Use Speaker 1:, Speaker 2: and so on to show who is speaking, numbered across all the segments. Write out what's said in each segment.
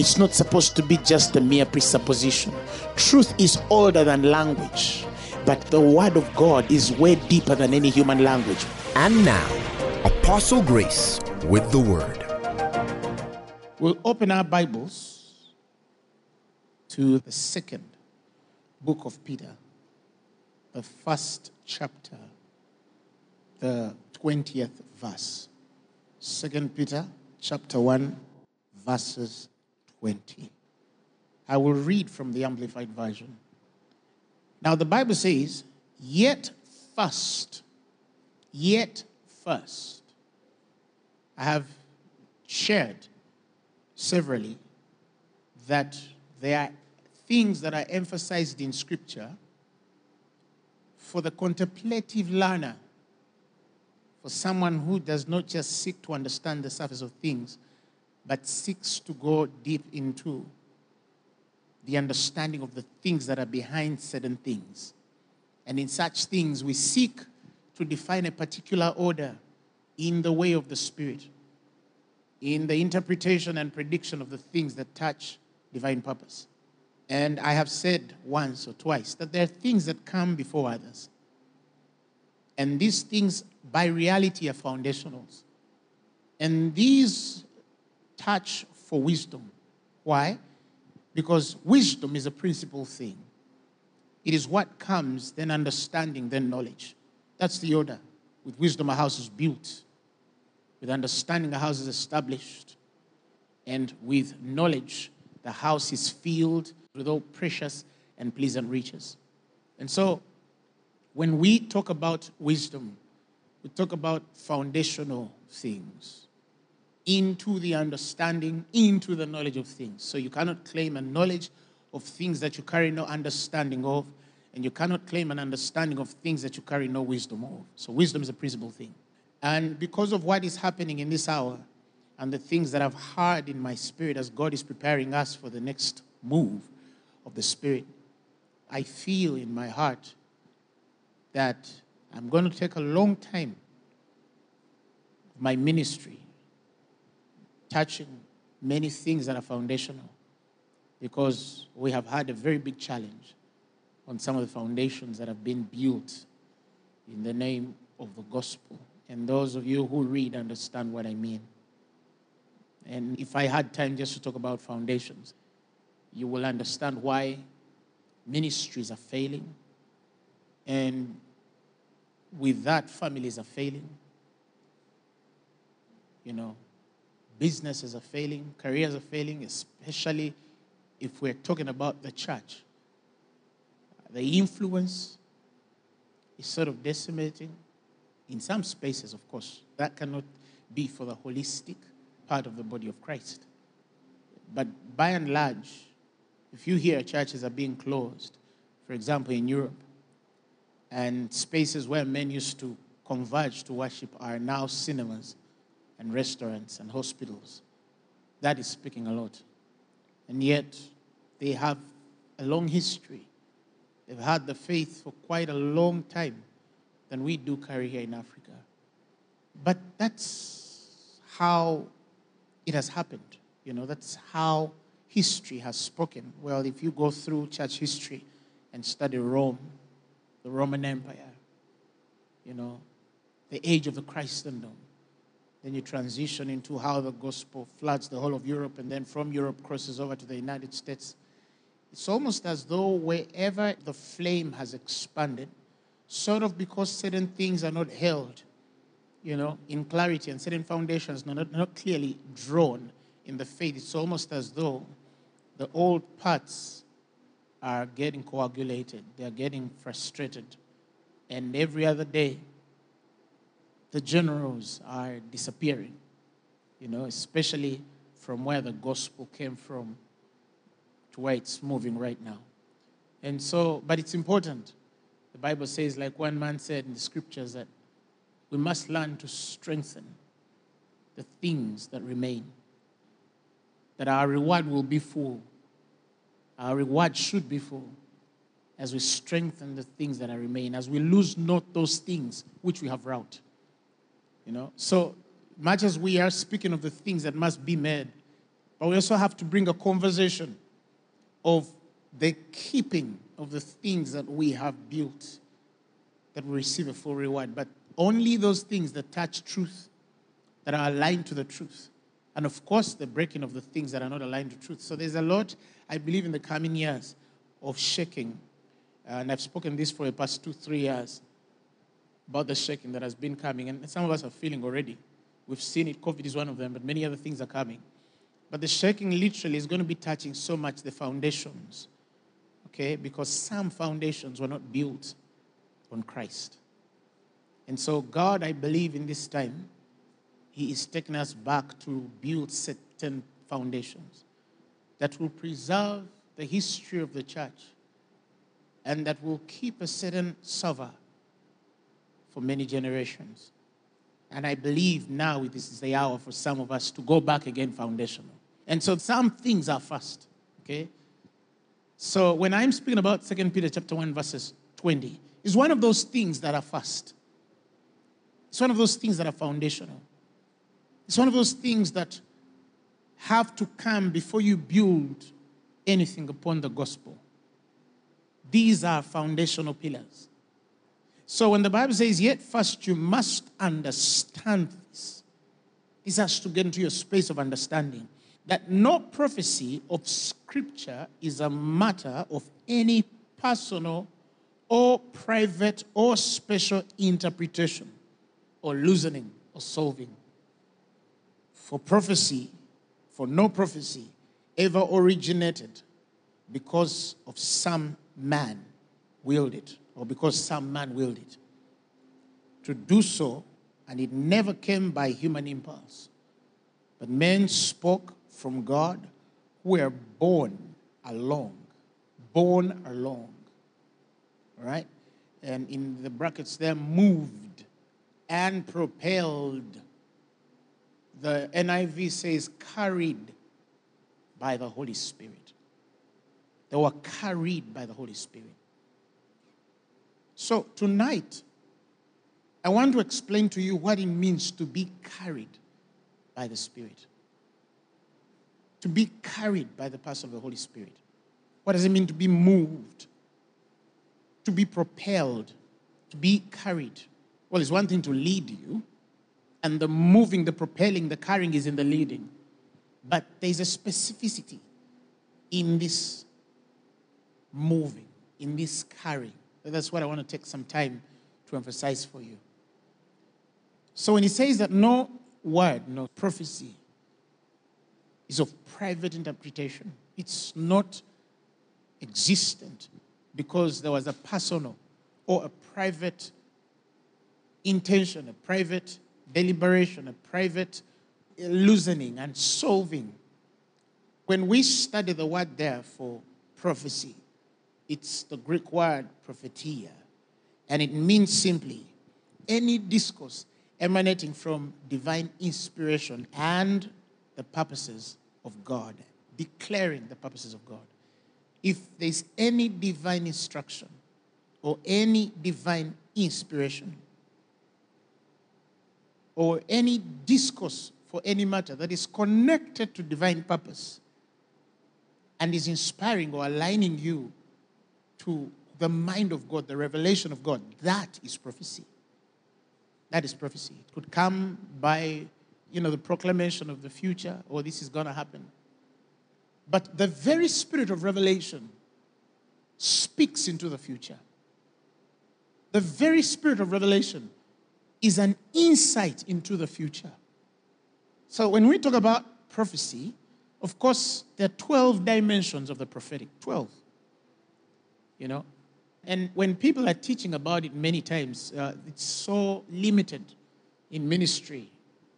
Speaker 1: It's not supposed to be just a mere presupposition. Truth is older than language, but the word of God is way deeper than any human language.
Speaker 2: And now, Apostle Grace with the Word.
Speaker 1: We'll open our Bibles to the second book of Peter, the first chapter, the 20th verse. Second Peter chapter 1, verses 20. I will read from the Amplified Version. Now, the Bible says, Yet first, yet first. I have shared severally that there are things that are emphasized in Scripture for the contemplative learner, for someone who does not just seek to understand the surface of things, but seeks to go deep into the understanding of the things that are behind certain things. And in such things, we seek to define a particular order in the way of the Spirit, in the interpretation and prediction of the things that touch divine purpose. And I have said once or twice that there are things that come before others. And these things, by reality, are foundationals. And these touch for wisdom. Why? Because wisdom is a principal thing. It is what comes, then understanding, then knowledge. That's the order. With wisdom, a house is built. With understanding, a house is established. And with knowledge, the house is filled with all precious and pleasant riches. And so, when we talk about wisdom, we talk about foundational things into the understanding, into the knowledge of things. So you cannot claim a knowledge of things that you carry no understanding of, and you cannot claim an understanding of things that you carry no wisdom of. So wisdom is a principal thing. And because of what is happening in this hour and the things that I've heard in my spirit as God is preparing us for the next move of the Spirit, I feel in my heart that I'm going to take a long time my ministry touching many things that are foundational because we have had a very big challenge on some of the foundations that have been built in the name of the gospel. And those of you who read understand what I mean. And if I had time just to talk about foundations, you will understand why ministries are failing. And with that, families are failing. You know, businesses are failing, careers are failing, especially if we're talking about the church. The influence is sort of decimating in some spaces, of course. That cannot be for the holistic part of the body of Christ. But by and large, if you hear churches are being closed, for example, in Europe, and spaces where men used to converge to worship are now cinemas and restaurants and hospitals. That is speaking a lot. And yet, they have a long history. They've had the faith for quite a long time than we do carry here in Africa. But that's how it has happened. You know, that's how history has spoken. Well, if you go through church history and study Rome, the Roman Empire, you know, the age of the Christendom, then you transition into how the gospel floods the whole of Europe and then from Europe crosses over to the United States. It's almost as though wherever the flame has expanded, sort of because certain things are not held, you know, in clarity and certain foundations are not, not clearly drawn in the faith, it's almost as though the old parts are getting coagulated, they're getting frustrated. And every other day, the generals are disappearing, you know, especially from where the gospel came from to where it's moving right now. And so, but it's important. The Bible says, like one man said in the scriptures, that we must learn to strengthen the things that remain, that our reward will be full. Our reward should be full as we strengthen the things that remain, as we lose not those things which we have wrought. You know, so much as we are speaking of the things that must be made, but we also have to bring a conversation of the keeping of the things that we have built that will receive a full reward. But only those things that touch truth, that are aligned to the truth. And of course, the breaking of the things that are not aligned to truth. So there's a lot, I believe, in the coming years of shaking. And I've spoken this for the past two, three years about the shaking that has been coming. And some of us are feeling already. We've seen it. COVID is one of them, but many other things are coming. But the shaking literally is going to be touching so much the foundations, okay? Because some foundations were not built on Christ. And so, God, I believe in this time, He is taking us back to build certain foundations that will preserve the history of the church and that will keep a certain savor for many generations. And I believe now this is the hour for some of us to go back again foundational. And so some things are first. Okay? So when I'm speaking about 2 Peter chapter 1, verses 20, it's one of those things that are first. It's one of those things that are foundational. It's one of those things that have to come before you build anything upon the gospel. These are foundational pillars. So when the Bible says, yet first you must understand this, this has to get into your space of understanding that no prophecy of Scripture is a matter of any personal or private or special interpretation or loosening or solving. For prophecy, for no prophecy ever originated because of some man willed it or because some man willed it. To do so, and it never came by human impulse, but men spoke from God who were born along. Born along. Right? And in the brackets there, moved and propelled. The NIV says carried by the Holy Spirit. They were carried by the Holy Spirit. So tonight, I want to explain to you what it means to be carried by the Spirit to be carried by the person of the Holy Spirit. What does it mean to be moved? To be propelled, to be carried. Well, it's one thing to lead you, and the moving, the propelling, the carrying is in the leading. But there's a specificity in this moving, in this carrying. That's what I want to take some time to emphasize for you. So when he says that no word, no prophecy, is of private interpretation. It's not existent because there was a personal or a private intention, a private deliberation, a private loosening and solving. When we study the word there for prophecy, it's the Greek word prophetia, and it means simply any discourse emanating from divine inspiration and the purposes of God, declaring the purposes of God. If there's any divine instruction or any divine inspiration or any discourse for any matter that is connected to divine purpose and is inspiring or aligning you to the mind of God, the revelation of God, that is prophecy. That is prophecy. It could come by you know, the proclamation of the future or this is going to happen. But the very spirit of revelation speaks into the future. The very spirit of revelation is an insight into the future. So when we talk about prophecy, of course, there are 12 dimensions of the prophetic. 12. You know? And when people are teaching about it many times, uh, it's so limited in ministry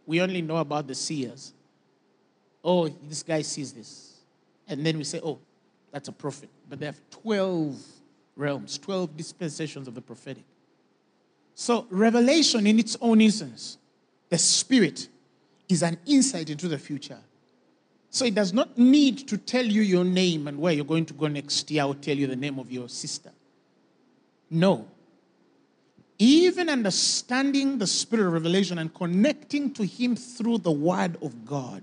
Speaker 1: we only know about the seers. Oh, this guy sees this. And then we say, oh, That's a prophet. But they have 12 realms, 12 dispensations of the prophetic. So, revelation in its own instance, the spirit, is an insight into the future. So, it does not need to tell you your name and where you're going to go next year or tell you the name of your sister. No. Even understanding the spirit of revelation and connecting to Him through the Word of God,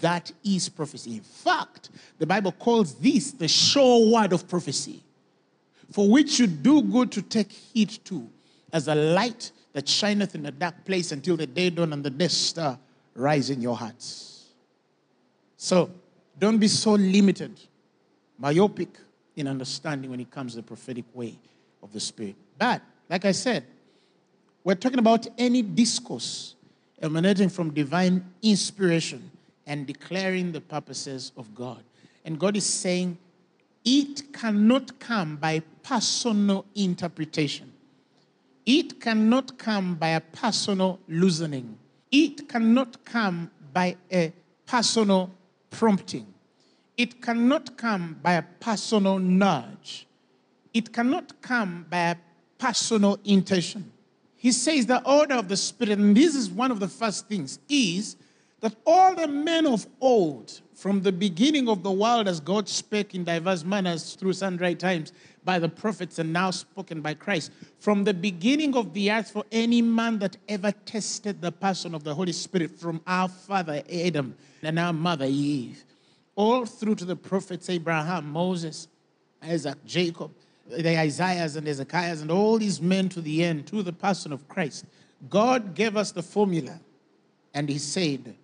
Speaker 1: that is prophecy. In fact, the Bible calls this the sure word of prophecy, for which you do good to take heed to, as a light that shineth in a dark place until the day dawn and the day star rise in your hearts. So, don't be so limited, myopic in understanding when it comes to the prophetic way of the Spirit. But, like I said, we're talking about any discourse emanating from divine inspiration and declaring the purposes of God. And God is saying it cannot come by personal interpretation. It cannot come by a personal loosening. It cannot come by a personal prompting. It cannot come by a personal nudge. It cannot come by a personal intention. He says the order of the Spirit, and this is one of the first things, is that all the men of old, from the beginning of the world, as God spake in diverse manners through sundry times by the prophets and now spoken by Christ, from the beginning of the earth, for any man that ever tested the person of the Holy Spirit, from our father Adam and our mother Eve, all through to the prophets Abraham, Moses, Isaac, Jacob, the Isaiahs and Ezekiahs, and all these men to the end, to the person of Christ. God gave us the formula, and He said,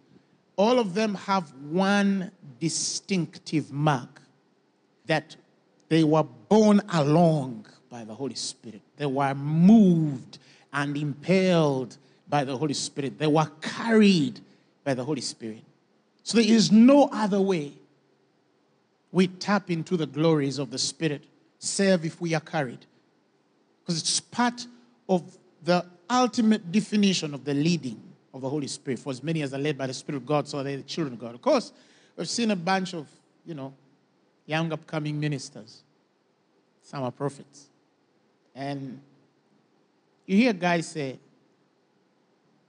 Speaker 1: all of them have one distinctive mark that they were born along by the Holy Spirit. They were moved and impelled by the Holy Spirit. They were carried by the Holy Spirit. So there is no other way we tap into the glories of the Spirit, save if we are carried. Because it's part of the ultimate definition of the leading of the Holy Spirit. For as many as are led by the Spirit of God, so are they the children of God. Of course, we've seen a bunch of, you know, young upcoming ministers. Some are prophets. And you hear guys say,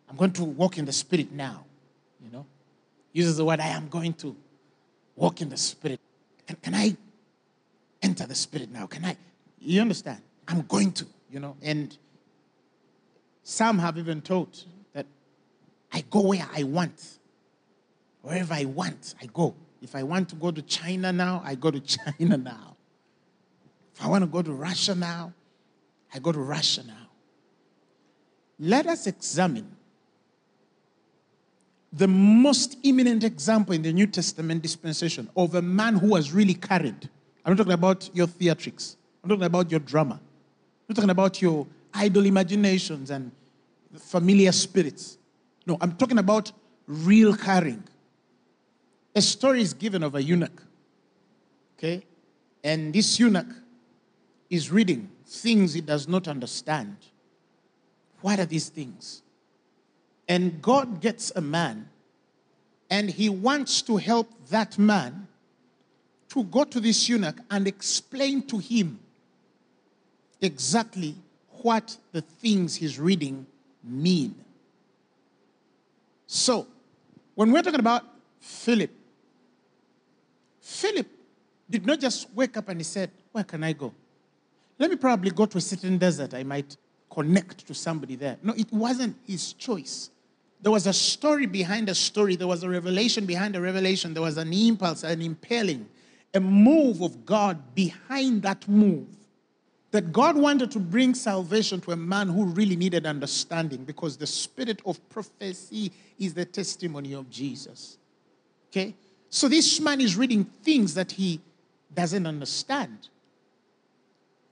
Speaker 1: I'm going to walk in the Spirit now. You know, uses the word, I am going to walk in the Spirit. Can, can I enter the Spirit now? Can I? You understand? I'm going to, you know. And some have even taught that I go where I want. Wherever I want, I go. If I want to go to China now, I go to China now. If I want to go to Russia now, I go to Russia now. Let us examine the most imminent example in the New Testament dispensation of a man who was really carried. I'm not talking about your theatrics. I'm talking about your drama. I'm not talking about your idle imaginations and familiar spirits. No, I'm talking about real carrying. A story is given of a eunuch. Okay? And this eunuch is reading things he does not understand. What are these things? And God gets a man, and he wants to help that man to go to this eunuch and explain to him exactly what the things he's reading mean. So, when we're talking about Philip, Philip did not just wake up and he said, Where can I go? Let me probably go to a certain desert. I might connect to somebody there. No, it wasn't his choice. There was a story behind a story, there was a revelation behind a revelation, there was an impulse, an impelling, a move of God behind that move that God wanted to bring salvation to a man who really needed understanding because the spirit of prophecy is the testimony of Jesus. Okay? So this man is reading things that he doesn't understand.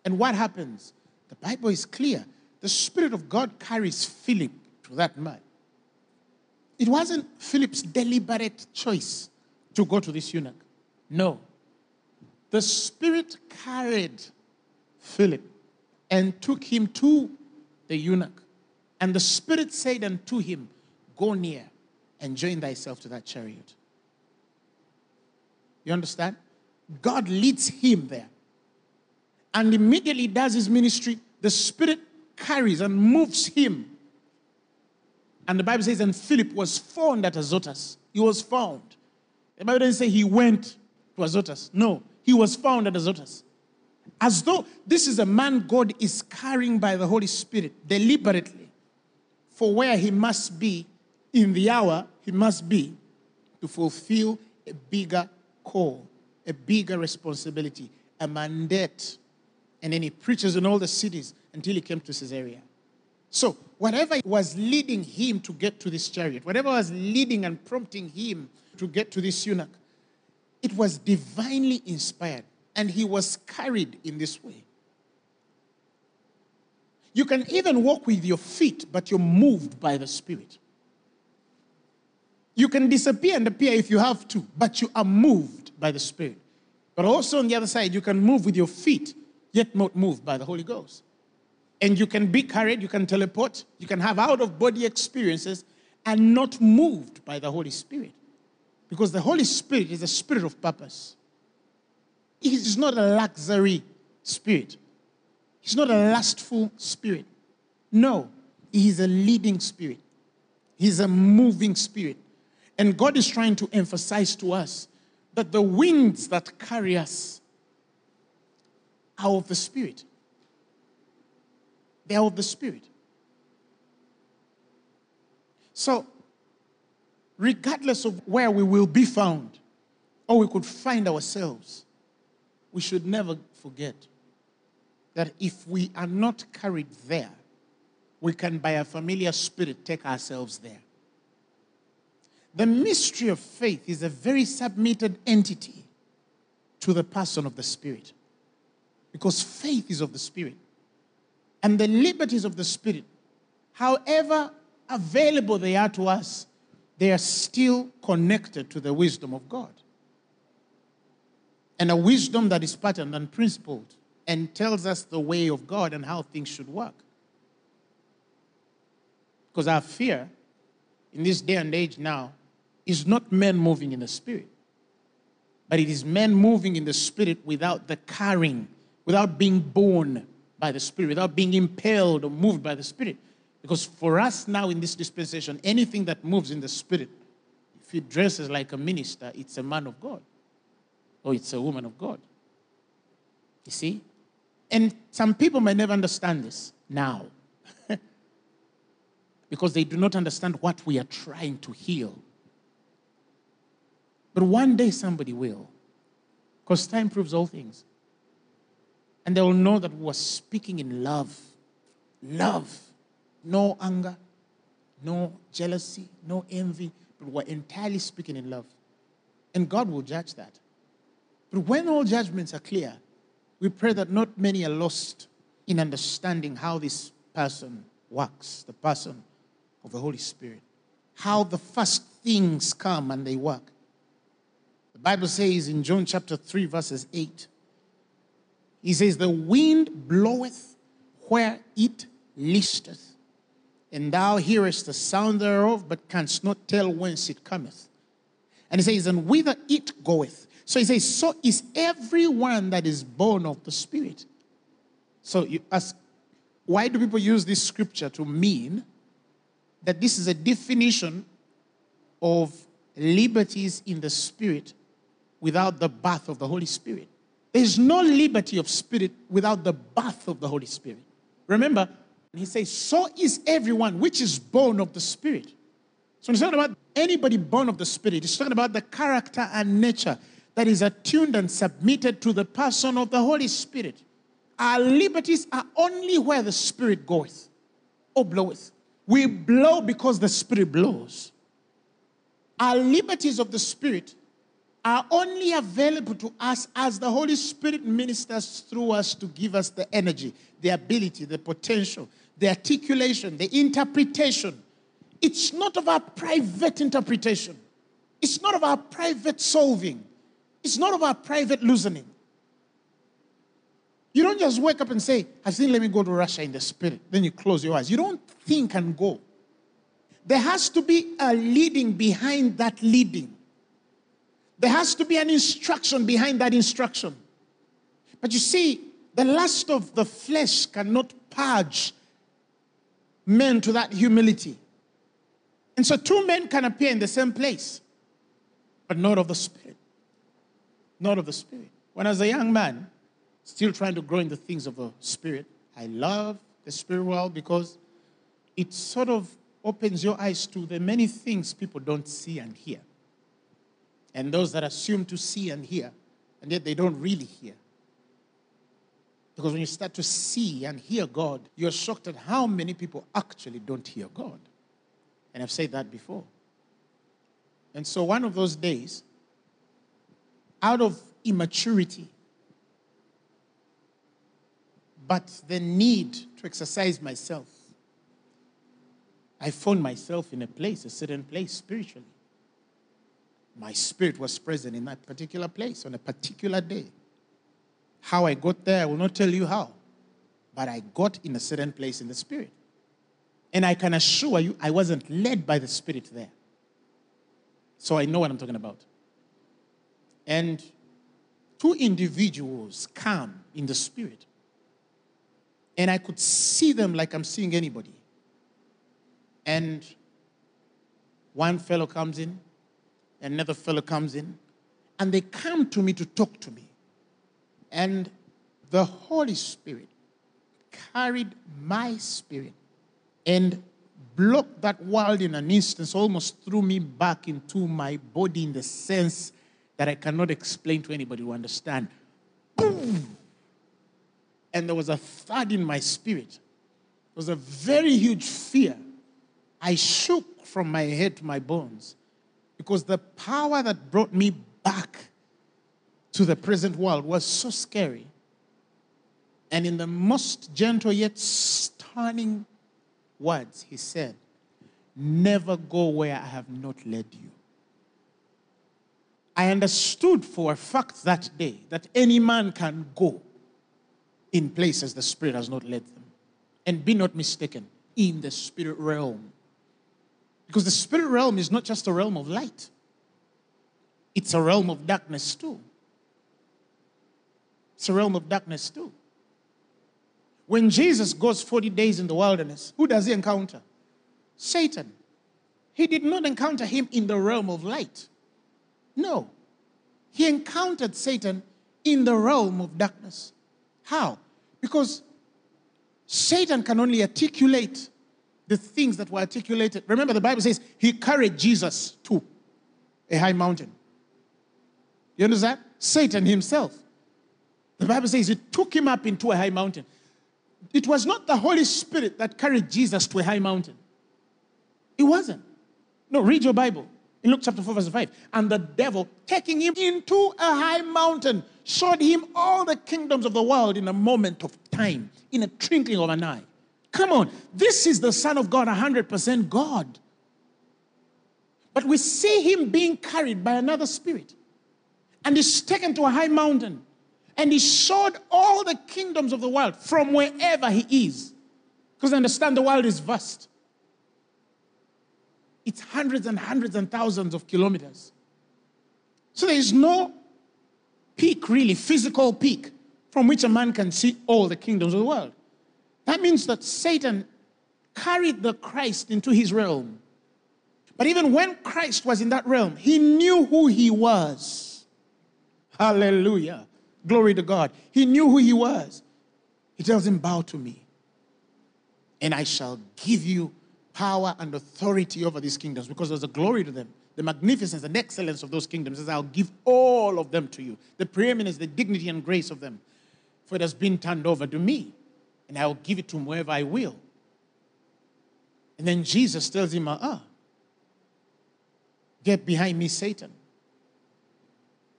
Speaker 1: And what happens? The Bible is clear. The Spirit of God carries Philip to that man. It wasn't Philip's deliberate choice to go to this eunuch. No. The Spirit carried Philip and took him to the eunuch. And the Spirit said unto him, Go near and join thyself to that chariot. You understand? God leads him there. And immediately does his ministry, the Spirit carries and moves him. And the Bible says, and Philip was found at Azotus. He was found. The Bible doesn't say he went to Azotus. No, he was found at Azotus. As though this is a man God is carrying by the Holy Spirit deliberately for where he must be in the hour he must be to fulfill a bigger call, a bigger responsibility, a mandate. And then he preaches in all the cities until he came to Caesarea. So, whatever was leading him to get to this chariot, whatever was leading and prompting him to get to this eunuch, it was divinely inspired, and he was carried in this way. You can even walk with your feet, but you're moved by the Spirit. You can disappear and appear if you have to, but you are moved by the Spirit. But also on the other side, you can move with your feet, yet not moved by the Holy Ghost. And you can be carried, you can teleport, you can have out of body experiences and not moved by the Holy Spirit. Because the Holy Spirit is a spirit of purpose. He is not a luxury spirit. He's not a lustful spirit. No, he is a leading spirit. He's a moving spirit. And God is trying to emphasize to us that the winds that carry us are of the spirit. They are of the spirit. So, regardless of where we will be found or we could find ourselves, we should never forget that if we are not carried there, we can, by a familiar spirit, take ourselves there. The mystery of faith is a very submitted entity to the person of the Spirit because faith is of the Spirit. And the liberties of the Spirit, however available they are to us, they are still connected to the wisdom of God. And a wisdom that is patterned and principled and tells us the way of God and how things should work. Because our fear in this day and age now is not men moving in the spirit, but it is men moving in the spirit without the carrying, without being born by the spirit, without being impelled or moved by the spirit. Because for us now in this dispensation, anything that moves in the spirit, if it dresses like a minister, it's a man of God or it's a woman of God. You see? And some people may never understand this now because they do not understand what we are trying to heal. But one day somebody will because time proves all things. And they will know that we are speaking in love. Love no anger, no jealousy, no envy, but we're entirely speaking in love. And God will judge that. But when all judgments are clear, we pray that not many are lost in understanding how this person works, the person of the Holy Spirit, how the first things come and they work. The Bible says in John chapter 3, verses 8, he says, The wind bloweth where it listeth, and thou hearest the sound thereof, but canst not tell whence it cometh. And he says, And whither it goeth. So he says, So is everyone that is born of the Spirit. So you ask, why do people use this scripture to mean that this is a definition of liberties in the Spirit without the birth of the Holy Spirit? There's no liberty of spirit without the birth of the Holy Spirit. Remember, he says, So is everyone which is born of the Spirit. So he's talking about anybody born of the Spirit. He's talking about the character and nature that is attuned and submitted to the person of the Holy Spirit. Our liberties are only where the Spirit goeth or bloweth. We blow because the Spirit blows. Our liberties of the Spirit are only available to us as the Holy Spirit ministers through us to give us the energy, the ability, the potential, the articulation, the interpretation. It's not of our private interpretation. It's not of our private solving. It's not of our private loosening. You don't just wake up and say, I think let me go to Russia in the spirit. Then you close your eyes. You don't think and go. There has to be a leading behind that leading. There has to be an instruction behind that instruction. But you see, the lust of the flesh cannot purge men to that humility. And so two men can appear in the same place, but not of the Spirit. Not of the Spirit. When I was a young man, still trying to grow in the things of the Spirit, I love the spirit world because it sort of opens your eyes to the many things people don't see and hear. And those that assume to see and hear, and yet they don't really hear. Because when you start to see and hear God, you're shocked at how many people actually don't hear God. And I've said that before. And so one of those days, out of immaturity, but the need to exercise myself, I found myself in a place, a certain place spiritually. My spirit was present in that particular place on a particular day. How I got there, I will not tell you how, but I got in a certain place in the spirit. And I can assure you, I wasn't led by the spirit there. So I know what I'm talking about. And two individuals come in the spirit and I could see them like I'm seeing anybody. And one fellow comes in, another fellow comes in, and they come to me to talk to me. And the Holy Spirit carried my spirit and blocked that world in an instant, almost threw me back into my body in the sense that I cannot explain to anybody who understand. Boom! and there was a thud in my spirit. It was a very huge fear. I shook from my head to my bones because the power that brought me back to the present world was so scary. And in the most gentle yet stunning words, he said, Never go where I have not led you. I understood for a fact that day that any man can go in places the Spirit has not led them. And be not mistaken, in the spirit realm. Because the spirit realm is not just a realm of light, it's a realm of darkness too. It's a realm of darkness too. When Jesus goes 40 days in the wilderness, who does he encounter? Satan. He did not encounter him in the realm of light. No. He encountered Satan in the realm of darkness. How? Because Satan can only articulate the things that were articulated. Remember, the Bible says he carried Jesus to a high mountain. You understand? Satan himself. The Bible says he took him up into a high mountain. It was not the Holy Spirit that carried Jesus to a high mountain. It wasn't. No, read your Bible in Luke chapter 4, verse 5. And the devil, taking him into a high mountain, showed him all the kingdoms of the world in a moment of time, in a twinkling of an eye. Come on, this is the Son of God, 100% God. But we see him being carried by another spirit. And he's taken to a high mountain. And he showed all the kingdoms of the world from wherever he is. Because understand the world is vast. It's hundreds and hundreds and thousands of kilometers. So there is no peak, really, physical peak, from which a man can see all the kingdoms of the world. That means that Satan carried the Christ into his realm. But even when Christ was in that realm, he knew who he was. Hallelujah. Glory to God. He knew who he was. He tells him, Bow to me, and I shall give you power and authority over these kingdoms because there's a glory to them. The magnificence and excellence of those kingdoms is I'll give all of them to you. The preeminence, the dignity and grace of them. For it has been turned over to me, and I will give it to whoever I will. And then Jesus tells him, uh-uh. Get behind me, Satan.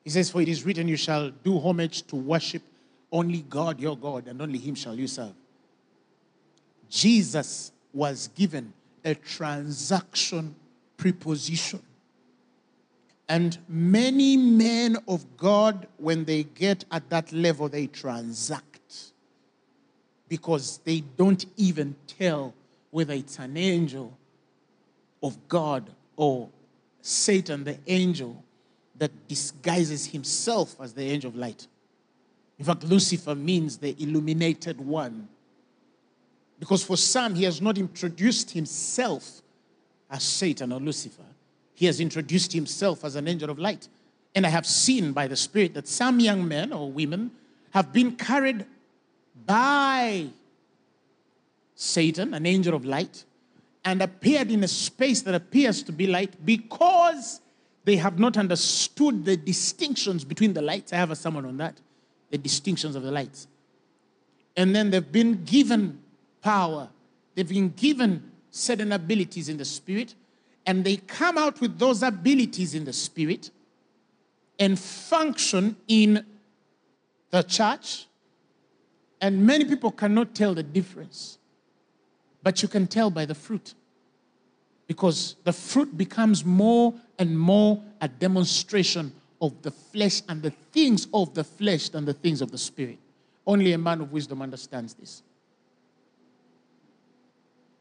Speaker 1: He says, For it is written, You shall do homage to worship only God, your God, and only Him shall you serve. Jesus was given a transaction preposition. And many men of God, when they get at that level, they transact because they don't even tell whether it's an angel of God or Satan, the angel. that disguises himself as the angel of light. In fact, Lucifer means the illuminated one. Because for some, he has not introduced himself as Satan or Lucifer. He has introduced himself as an angel of light. And I have seen by the Spirit that some young men or women have been carried by Satan, an angel of light, and appeared in a space that appears to be light because they have not understood the distinctions between the lights. I have a sermon on that the distinctions of the lights. And then they've been given power, they've been given certain abilities in the spirit, and they come out with those abilities in the spirit and function in the church. And many people cannot tell the difference, but you can tell by the fruit. Because the fruit becomes more and more a demonstration of the flesh and the things of the flesh than the things of the spirit. Only a man of wisdom understands this.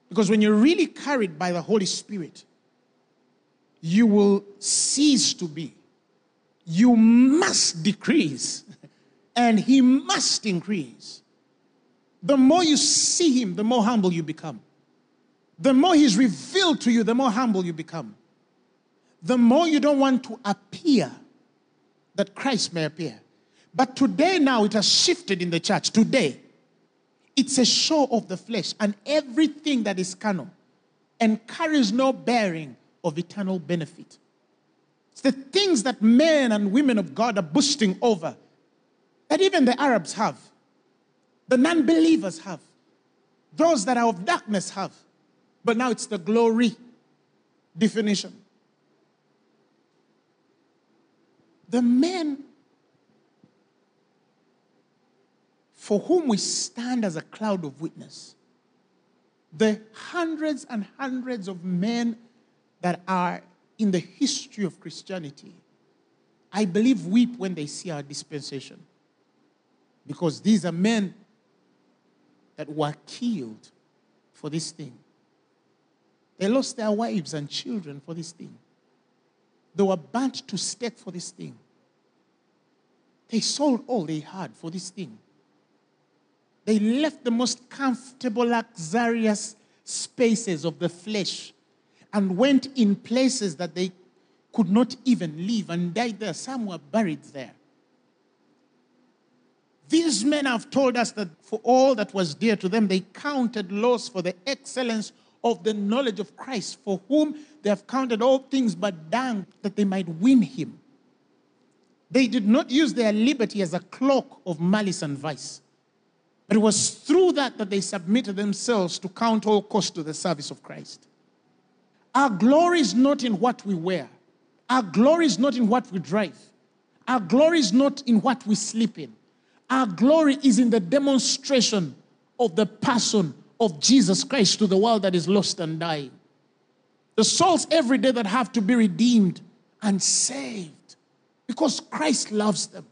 Speaker 1: Because when you're really carried by the Holy Spirit, you will cease to be. You must decrease, and He must increase. The more you see Him, the more humble you become. The more He's revealed to you, the more humble you become. The more you don't want to appear that Christ may appear. But today, now, it has shifted in the church. Today, it's a show of the flesh and everything that is carnal and carries no bearing of eternal benefit. It's the things that men and women of God are boasting over that even the Arabs have, the non believers have, those that are of darkness have. But now it's the glory definition. The men for whom we stand as a cloud of witness, the hundreds and hundreds of men that are in the history of Christianity, I believe weep when they see our dispensation. Because these are men that were killed for this thing. They lost their wives and children for this thing. They were burnt to stake for this thing. They sold all they had for this thing. They left the most comfortable, luxurious spaces of the flesh and went in places that they could not even live and died there. Some were buried there. These men have told us that for all that was dear to them, they counted loss for the excellence of the knowledge of Christ, for whom they have counted all things but dung, that they might win him. They did not use their liberty as a cloak of malice and vice. But it was through that that they submitted themselves to count all cost to the service of Christ. Our glory is not in what we wear. Our glory is not in what we drive. Our glory is not in what we sleep in. Our glory is in the demonstration of the person of Jesus Christ to the world that is lost and dying. The souls every day that have to be redeemed and saved because Christ loves them.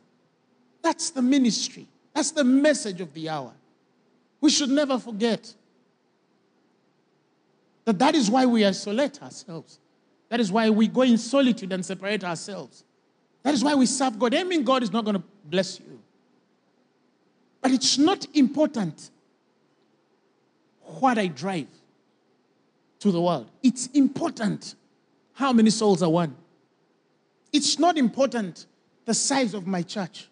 Speaker 1: That's the ministry. That's the message of the hour. We should never forget that that is why we isolate ourselves. That is why we go in solitude and separate ourselves. That is why we serve God. I mean, God is not going to bless you. But it's not important what I drive to the world. It's important how many souls are won. It's not important the size of my church.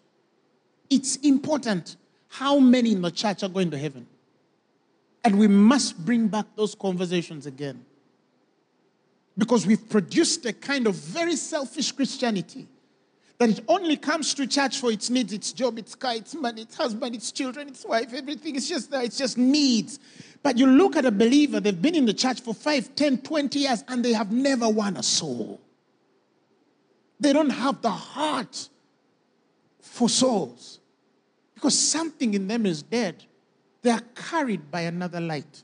Speaker 1: It's important how many in the church are going to heaven. And we must bring back those conversations again. Because we've produced a kind of very selfish Christianity that it only comes to church for its needs, its job, its car, its money, its husband, its children, its wife, everything. It's just there, it's just needs. But you look at a believer, they've been in the church for 5, 10, 20 years, and they have never won a soul. They don't have the heart for souls because something in them is dead. They are carried by another light.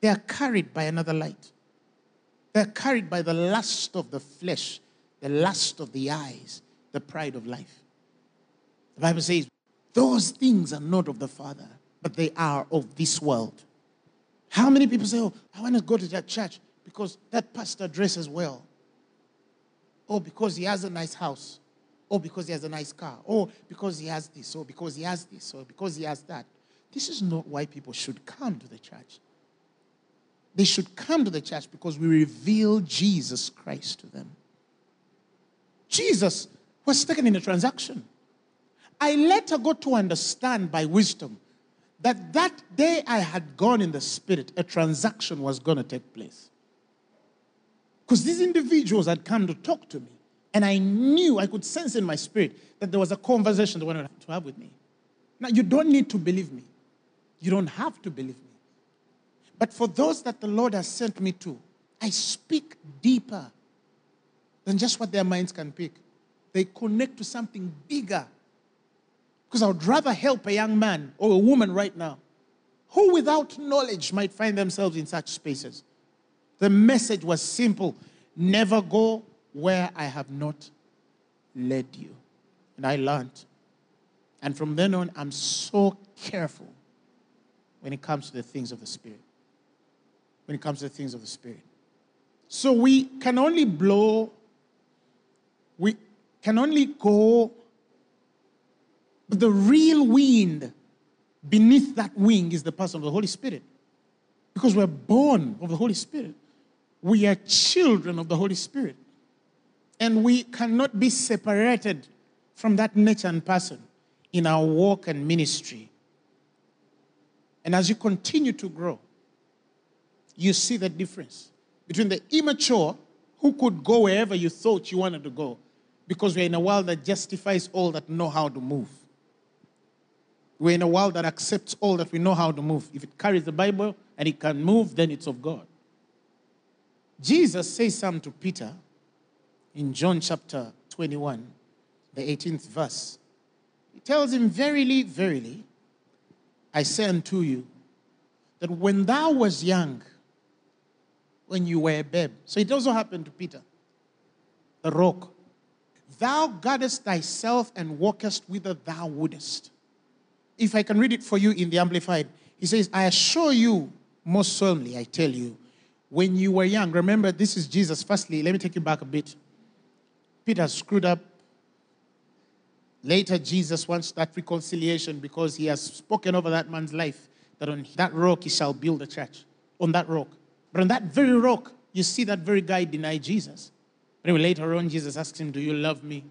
Speaker 1: They are carried by another light. They are carried by the lust of the flesh the lust of the eyes, the pride of life. The Bible says, those things are not of the Father, but they are of this world. How many people say, Oh, I want to go to that church because that pastor dresses well? or because he has a nice house. or because he has a nice car. or because he has this. or because he has this. Or because he has that. This is not why people should come to the church. They should come to the church because we reveal Jesus Christ to them. Jesus was taken in a transaction. I later got to understand by wisdom that that day I had gone in the spirit, a transaction was going to take place. Because these individuals had come to talk to me, and I knew, I could sense in my spirit that there was a conversation they wanted to have with me. Now, you don't need to believe me. You don't have to believe me. But for those that the Lord has sent me to, I speak deeper than just what their minds can pick. They connect to something bigger. Because I would rather help a young man or a woman right now who, without knowledge, might find themselves in such spaces. The message was simple never go where I have not led you. And I learned. And from then on, I'm so careful when it comes to the things of the Spirit. When it comes to the things of the Spirit. So we can only blow, we can only go, but the real wind beneath that wing is the person of the Holy Spirit. Because we're born of the Holy Spirit. We are children of the Holy Spirit. And we cannot be separated from that nature and person in our walk and ministry. And as you continue to grow, you see the difference between the immature who could go wherever you thought you wanted to go because we're in a world that justifies all that know how to move. We're in a world that accepts all that we know how to move. If it carries the Bible and it can move, then it's of God. Jesus says something to Peter in John chapter 21, the 18th verse. He tells him, Verily, verily, I say unto you, that when thou was young, when you were a babe, so it also happened to Peter, the rock, thou guardest thyself and walkest whither thou wouldest. If I can read it for you in the Amplified, he says, I assure you, most solemnly, I tell you, when you were young, remember this is Jesus. Firstly, let me take you back a bit. Peter screwed up. Later, Jesus wants that reconciliation because he has spoken over that man's life that on that rock he shall build a church. On that rock. But on that very rock, you see that very guy deny Jesus. Anyway, later on, Jesus asks him, Do you love me?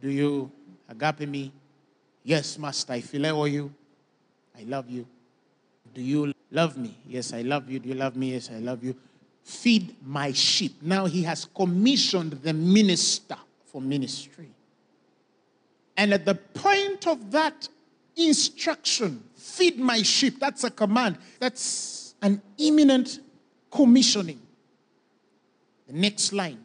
Speaker 1: Do you agape me? Yes, Master, I phileo you. I love you. Do you love me? Yes, I love you. Do you love me? Yes, I love you feed my sheep. Now he has commissioned the minister for ministry. And at the point of that instruction, feed my sheep, that's a command. That's an imminent commissioning. The next line.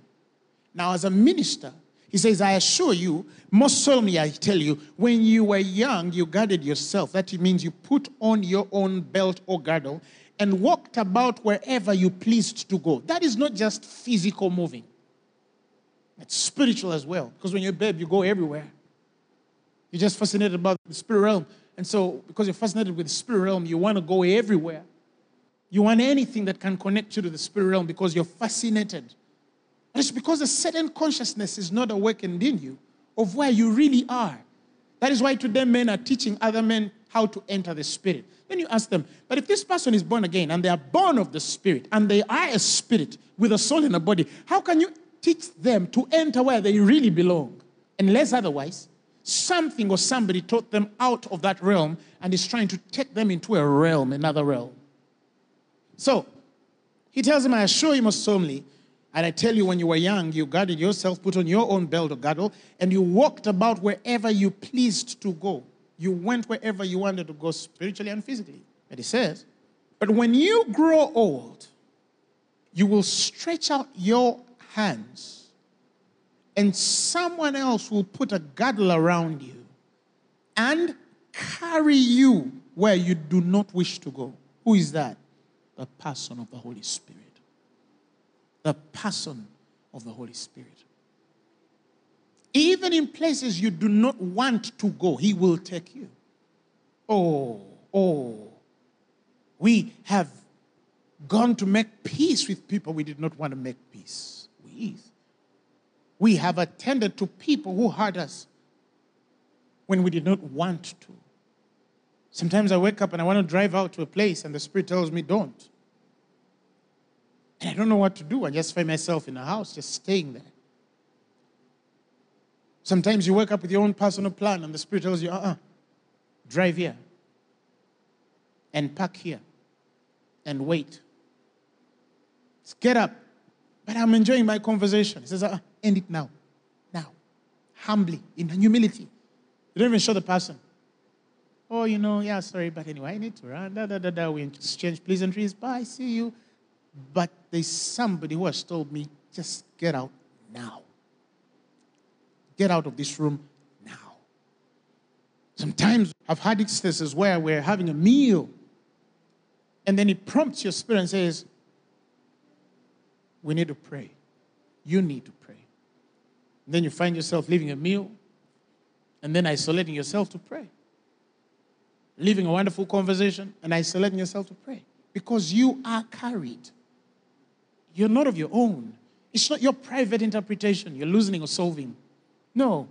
Speaker 1: Now, as a minister, he says, I assure you, most solemnly I tell you, when you were young, you guarded yourself. That means you put on your own belt or girdle and walked about wherever you pleased to go. That is not just physical moving, it's spiritual as well. Because when you're a babe, you go everywhere. You're just fascinated about the spirit realm. And so, because you're fascinated with the spirit realm, you want to go everywhere. You want anything that can connect you to the spirit realm because you're fascinated. And it's because a certain consciousness is not awakened in you of where you really are. That is why today men are teaching other men how to enter the spirit. Then you ask them, but if this person is born again and they are born of the spirit and they are a spirit with a soul and a body, how can you teach them to enter where they really belong? Unless otherwise, something or somebody taught them out of that realm and is trying to take them into a realm, another realm. So, he tells him, I assure you most solemnly, and I tell you, when you were young, you guarded yourself, put on your own belt or girdle, and you walked about wherever you pleased to go. You went wherever you wanted to go spiritually and physically. And he says, But when you grow old, you will stretch out your hands, and someone else will put a girdle around you and carry you where you do not wish to go. Who is that? The person of the Holy Spirit. The person of the Holy Spirit. Even in places you do not want to go, He will take you. Oh, oh. We have gone to make peace with people we did not want to make peace with. We have attended to people who hurt us when we did not want to. Sometimes I wake up and I want to drive out to a place, and the Spirit tells me, don't. I don't know what to do. I just find myself in a house, just staying there. Sometimes you wake up with your own personal plan, and the Spirit tells you, uh uh-uh, uh drive here and park here and wait. Just get up. But I'm enjoying my conversation. He says, uh, uh end it now. Now. Humbly, in humility. You don't even show the person. Oh, you know, yeah, sorry, but anyway, I need to run. Da, da, da, da. We exchange pleasantries. Bye, see you. But there's somebody who has told me, just get out now. Get out of this room now. Sometimes I've had instances where we're having a meal, and then it prompts your spirit and says, We need to pray. You need to pray. And then you find yourself leaving a meal and then isolating yourself to pray. Leaving a wonderful conversation and isolating yourself to pray because you are carried. You're not of your own. It's not your private interpretation you're losing or solving. No.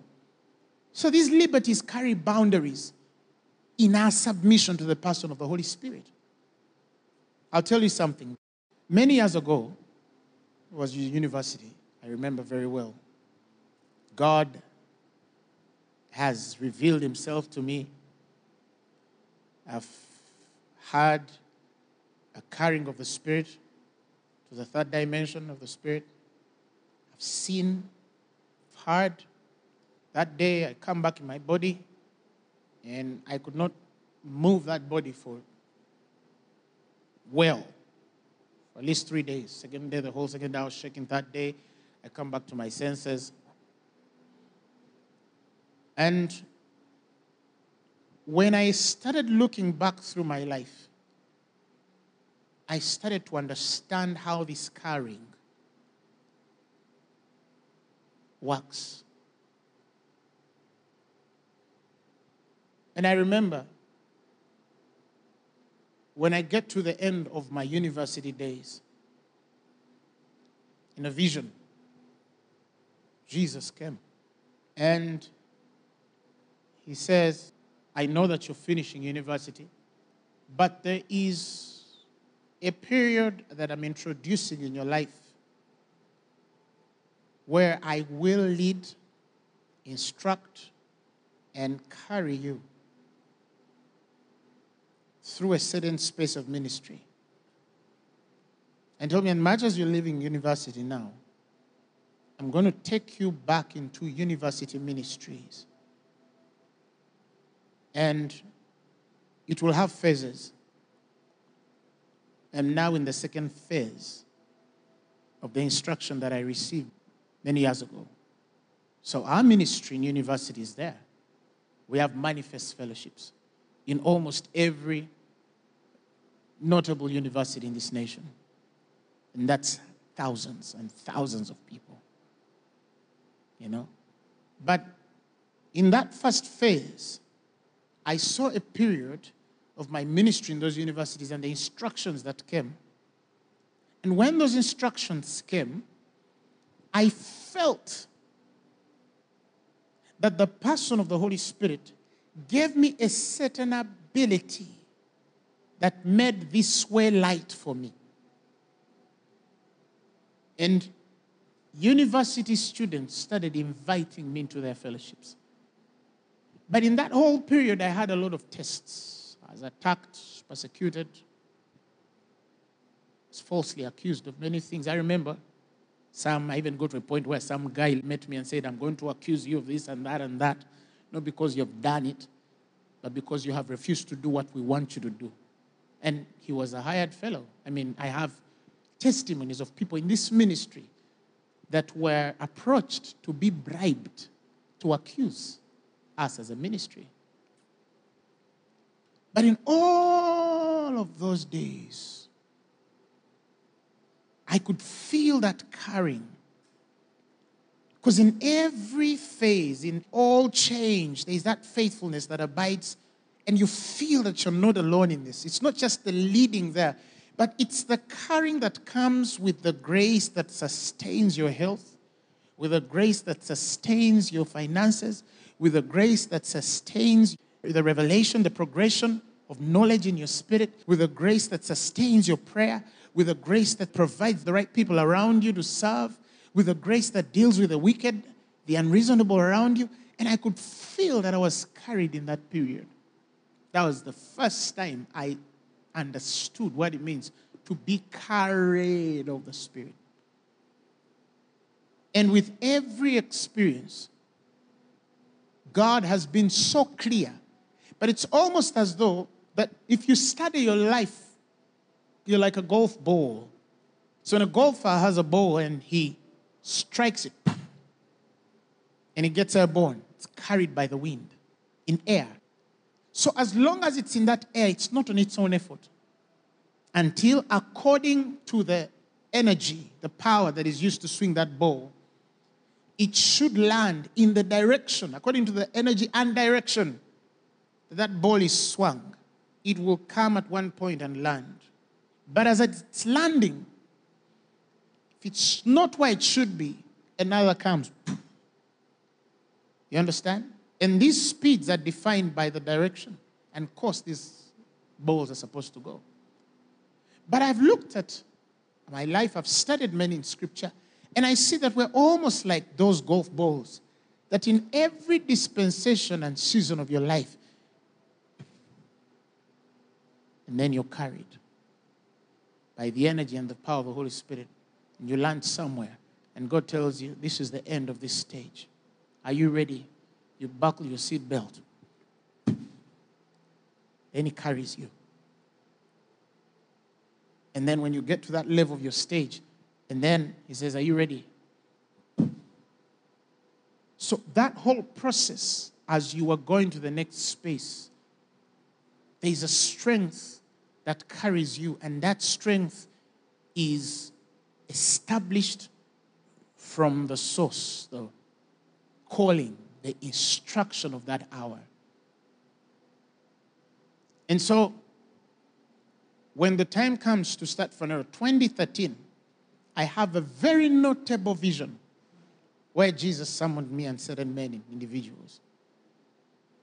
Speaker 1: So these liberties carry boundaries in our submission to the person of the Holy Spirit. I'll tell you something. Many years ago, it was university, I remember very well. God has revealed himself to me. I've had a carrying of the Spirit to the third dimension of the Spirit. I've seen, I've heard. That day I come back in my body and I could not move that body for well for at least three days. Second day, the whole second day I was shaking. That day, I come back to my senses. And when I started looking back through my life, I started to understand how this carrying works. And I remember when I get to the end of my university days, in a vision, Jesus came. And he says, I know that you're finishing university, but there is a period that I'm introducing in your life where I will lead, instruct, and carry you through a certain space of ministry. And me, as much as you're leaving university now, I'm going to take you back into university ministries and it will have phases. I'm now in the second phase of the instruction that I received many years ago. So our ministry in university is there. We have manifest fellowships in almost every notable university in this nation. And that's thousands and thousands of people. You know? But in that first phase, I saw a period of my ministry in those universities and the instructions that came. And when those instructions came, I felt that the person of the Holy Spirit gave me a certain ability that made this way light for me. And university students started inviting me into their fellowships. But in that whole period, I had a lot of tests. I was attacked, persecuted, was falsely accused of many things. I remember some, I even got to a point where some guy met me and said, I'm going to accuse you of this and that and that, not because you've done it, but because you have refused to do what we want you to do. And he was a hired fellow. I mean, I have testimonies of people in this ministry that were approached to be bribed to accuse us as a ministry. But in all of those days, I could feel that carrying. Because in every phase, in all change, there's that faithfulness that abides, and you feel that you're not alone in this. It's not just the leading there, but it's the carrying that comes with the grace that sustains your health, with a grace that sustains your finances, with a grace that sustains the revelation, the progression of knowledge in your spirit, with a grace that sustains your prayer, with a grace that provides the right people around you to serve, with a grace that deals with the wicked, the unreasonable around you. And I could feel that I was carried in that period. That was the first time I understood what it means to be carried of the Spirit. And with every experience, God has been so clear. But it's almost as though that if you study your life, you're like a golf ball. So when a golfer has a ball and he strikes it, and it gets airborne, it's carried by the wind in air. So as long as it's in that air, it's not on its own effort. Until, according to the energy, the power that is used to swing that ball, it should land in the direction, according to the energy and direction that, that ball is swung. It will come at one point and land. But as it's landing, if it's not where it should be, another comes. You understand? And these speeds are defined by the direction and course these balls are supposed to go. But I've looked at my life, I've studied many in scripture, and I see that we're almost like those golf balls. That in every dispensation and season of your life, and then you're carried by the energy and the power of the Holy Spirit, and you land somewhere, and God tells you, This is the end of this stage. Are you ready? You buckle your seat belt. Then He carries you. And then when you get to that level of your stage, and then he says, Are you ready? So that whole process, as you are going to the next space, there is a strength that carries you, and that strength is established from the source, the calling, the instruction of that hour. And so, when the time comes to start Phaneroo, 2013, I have a very notable vision where Jesus summoned me and certain many individuals.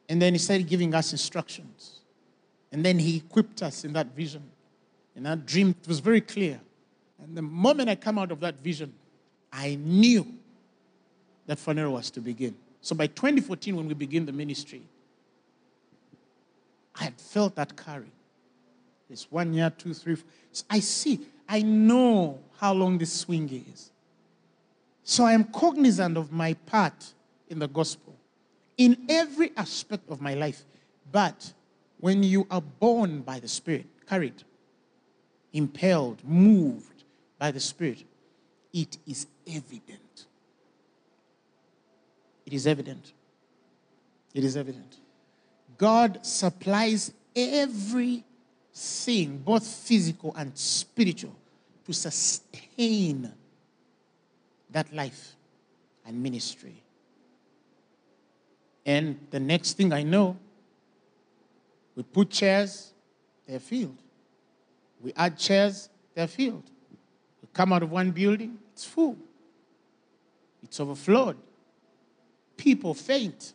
Speaker 1: And then he started giving us instructions. And then he equipped us in that vision. In that dream, it was very clear. And the moment I come out of that vision, I knew that Phaneroo was to begin. So by 2014, when we begin the ministry, I had felt that carry. It's one year, two, three. Four. So I see I know how long this swing is. So I am cognizant of my part in the gospel in every aspect of my life. But when you are born by the Spirit, carried, impelled, moved by the Spirit, it is evident. It is evident. It is evident. God supplies every thing, both physical and spiritual, to sustain that life and ministry. And the next thing I know, we put chairs, they're filled. We add chairs, they're filled. We come out of one building, it's full. It's overflowed. People faint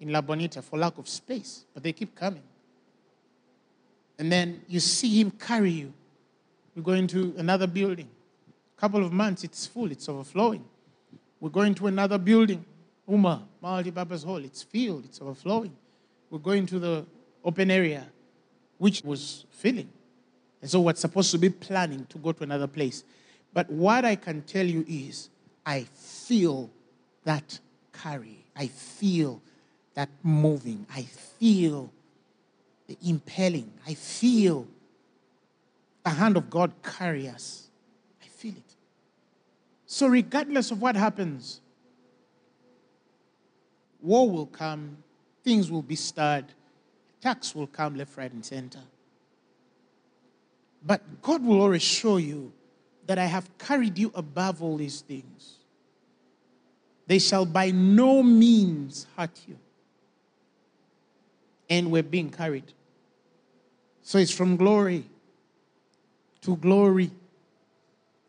Speaker 1: in La Bonita for lack of space, but they keep coming. And then you see him carry you. You go into another building. A couple of months, it's full, it's overflowing. We're going to another building, Uma, multi-purpose hall. It's filled, it's overflowing. We're going to the open area, which was filling. And so what's supposed to be planning to go to another place. But what I can tell you is, I feel that carry. I feel that moving. I feel the impelling. I feel the hand of God carry us. I feel it. So, regardless of what happens, war will come, things will be stirred, attacks will come left, right, and center. But God will always show you that I have carried you above all these things. They shall by no means hurt you. And we're being carried. So it's from glory to glory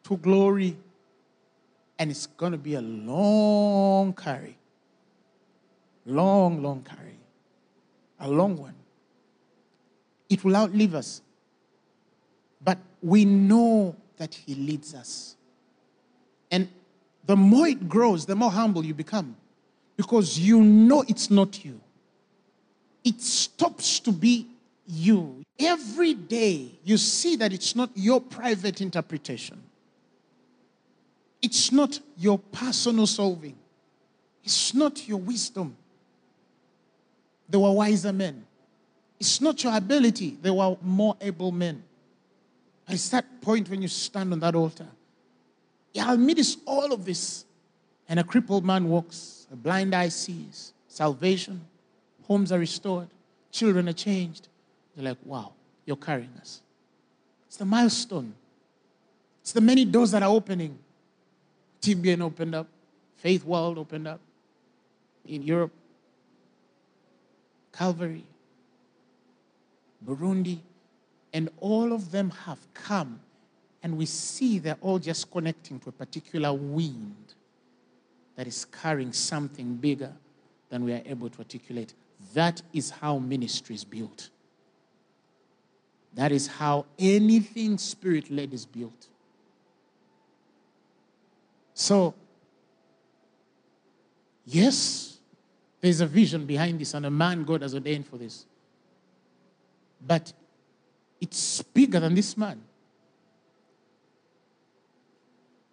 Speaker 1: to glory. And it's going to be a long carry. Long, long carry. A long one. It will outlive us. But we know that He leads us. And the more it grows, the more humble you become because you know it's not you. It stops to be you. Every day you see that it's not your private interpretation, it's not your personal solving, it's not your wisdom. There were wiser men. It's not your ability, there were more able men. But It's that point when you stand on that altar. I'll miss all of this. And a crippled man walks, a blind eye sees, salvation, homes are restored, children are changed. They're like, wow, you're carrying us. It's the milestone. It's the many doors that are opening. TBN opened up, Faith World opened up in Europe, Calvary, Burundi, and all of them have come, and we see they're all just connecting to a particular wind that is carrying something bigger than we are able to articulate. That is how ministry is built. That is how anything spirit led is built. So, yes, there's a vision behind this and a man God has ordained for this. But it's bigger than this man.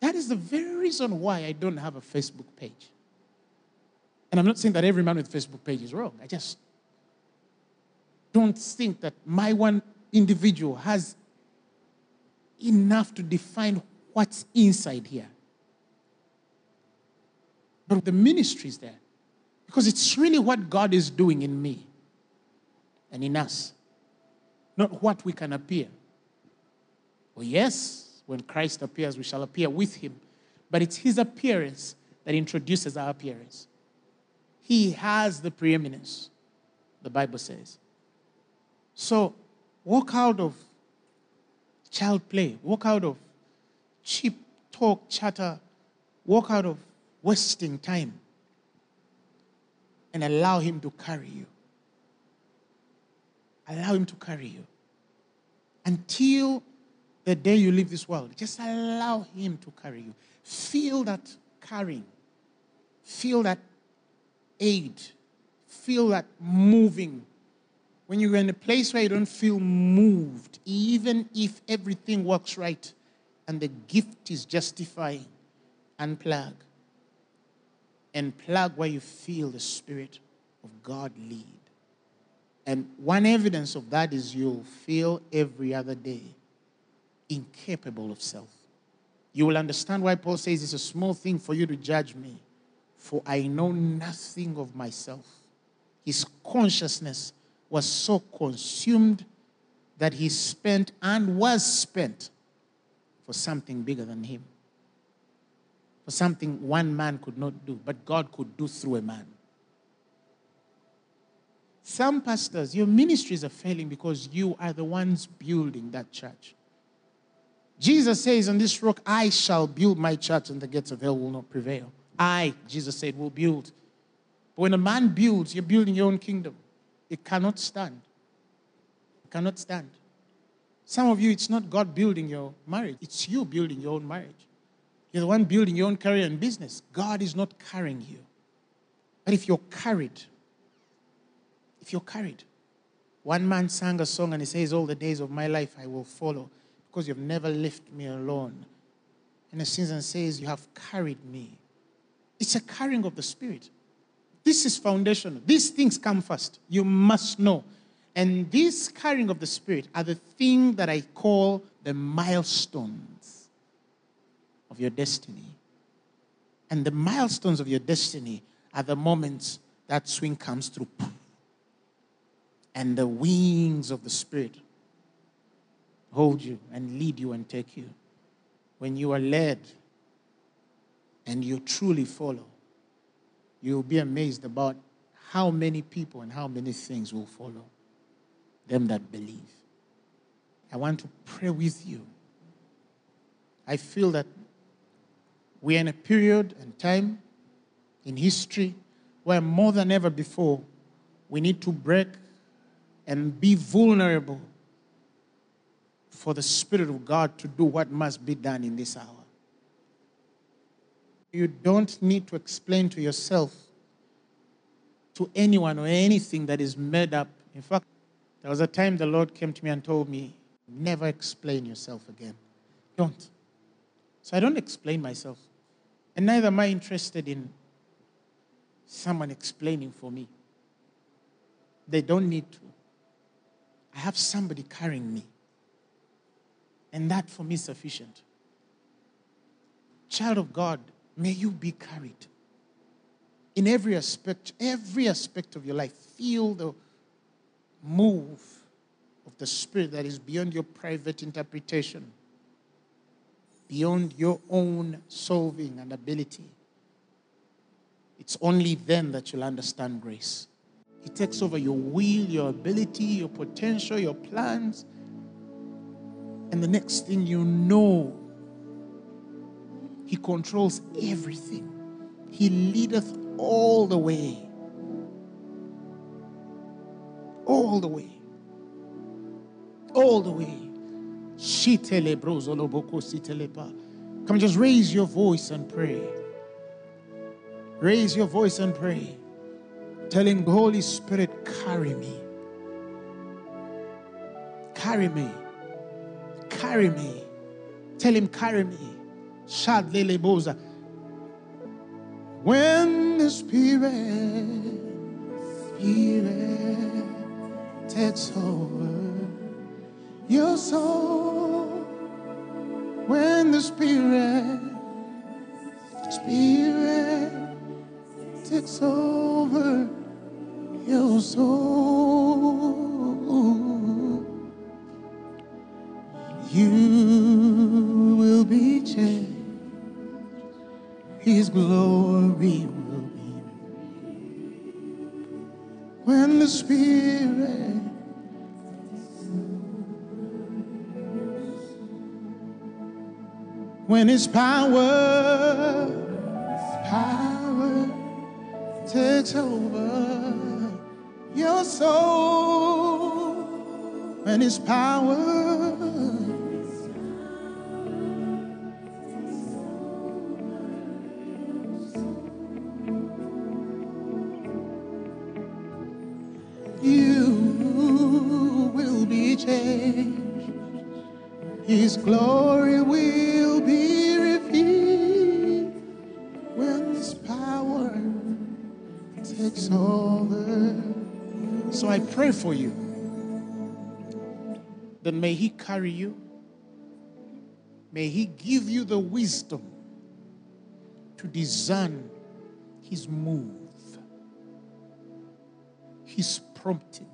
Speaker 1: That is the very reason why I don't have a Facebook page. And I'm not saying that every man with Facebook page is wrong. I just don't think that my one individual has enough to define what's inside here. But the ministry is there because it's really what God is doing in me and in us, not what we can appear. Well, yes, when Christ appears, we shall appear with him, but it's his appearance that introduces our appearance. He has the preeminence, the Bible says. So, walk out of child play, walk out of cheap talk, chatter, walk out of wasting time, and allow Him to carry you. Allow Him to carry you. Until the day you leave this world, just allow Him to carry you. Feel that carrying. Feel that aid. Feel that moving. When you're in a place where you don't feel moved, even if everything works right and the gift is justifying, unplug. And plug where you feel the Spirit of God lead. And one evidence of that is you'll feel every other day incapable of self. You will understand why Paul says it's a small thing for you to judge me for I know nothing of myself. His consciousness was so consumed that he spent and was spent for something bigger than him, for something one man could not do, but God could do through a man. Some pastors, your ministries are failing because you are the ones building that church. Jesus says, On this rock I shall build my church, and the gates of hell will not prevail. I, Jesus said, will build. But when a man builds, you're building your own kingdom. It cannot stand. It cannot stand. Some of you, it's not God building your marriage, it's you building your own marriage. You're the one building your own career and business. God is not carrying you. But if you're carried, if you're carried, one man sang a song and he says, All the days of my life I will follow because you've never left me alone. And he sings and says, You have carried me. It's a carrying of the Spirit. This is foundational. These things come first. You must know. And this carrying of the Spirit are the thing that I call the milestones of your destiny. And the milestones of your destiny are the moments that swing comes through. And the wings of the Spirit hold you and lead you and take you. When you are led and you truly follow, you'll be amazed about how many people and how many things will follow them that believe. I want to pray with you. I feel that We are in a period and time in history where more than ever before, we need to break and be vulnerable for the Spirit of God to do what must be done in this hour. You don't need to explain to yourself, to anyone or anything that is made up. In fact, there was a time the Lord came to me and told me, never explain yourself again. Don't. So I don't explain myself. And neither am I interested in someone explaining for me. They don't need to. I have somebody carrying me. And that for me is sufficient. Child of God, may you be carried. In every aspect, every aspect of your life, feel the move of the Spirit that is beyond your private interpretation, beyond your own solving and ability. It's only then that you'll understand grace. It takes over your will, your ability, your potential, your plans. And the next thing you know, He controls everything. He leadeth all the way. All the way. All the way. Come, just raise your voice and pray. Raise your voice and pray. Telling the Holy Spirit, carry me. Carry me. Carry me. Tell him, carry me. Shad lele boza. When the Spirit, Spirit takes over your soul. When the Spirit, Spirit takes over your soul, you will be changed. His glory will be when the Spirit when His power power takes over your soul and His power you will be changed. His glory will So I pray for you that may He carry you, may He give you the wisdom to discern His move, His prompting,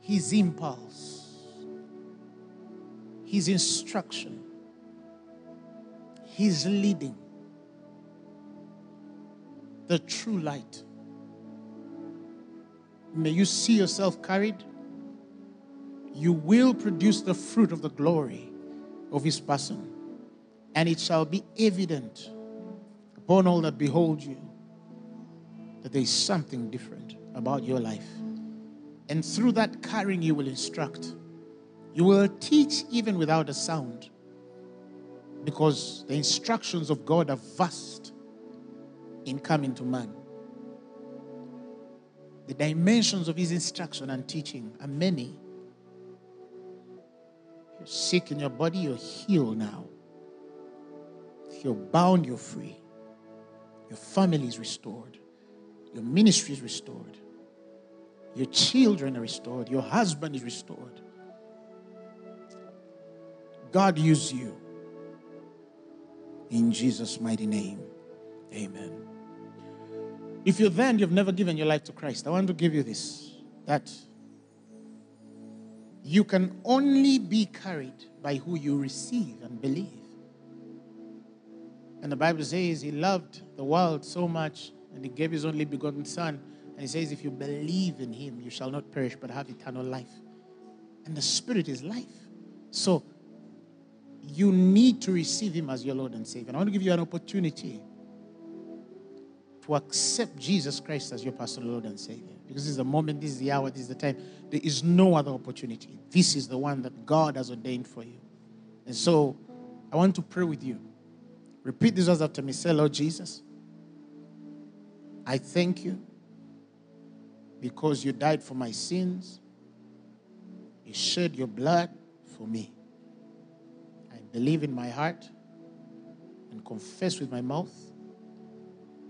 Speaker 1: His impulse, His instruction, His leading, the true light. May you see yourself carried. You will produce the fruit of the glory of His person, and it shall be evident upon all that behold you that there is something different about your life. And through that carrying, you will instruct. You will teach even without a sound. Because the instructions of God are vast in coming to man. The dimensions of his instruction and teaching are many. You're sick in your body, you're healed now. If you're bound, you're free. Your family is restored. Your ministry is restored. Your children are restored. Your husband is restored. God use you. In Jesus' mighty name. Amen. If you're there and you've never given your life to Christ, I want to give you this that you can only be carried by who you receive and believe. And the Bible says he loved the world so much and he gave his only begotten Son. And he says, if you believe in him, you shall not perish but have eternal life. And the Spirit is life. So you need to receive Him as your Lord and Savior. And I want to give you an opportunity to accept Jesus Christ as your personal Lord and Savior. Because this is the moment, this is the hour, this is the time. There is no other opportunity. This is the one that God has ordained for you. And so I want to pray with you. Repeat these words after me. Say, Lord Jesus, I thank you because you died for my sins. You shed your blood for me. I believe in my heart and confess with my mouth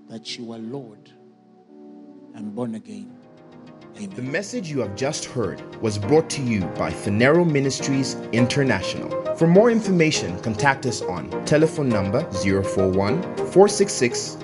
Speaker 1: that you are Lord and born again. Amen.
Speaker 2: The message you have just heard was brought to you by Phaneroo Ministries International. For more information, contact us on telephone number 041 466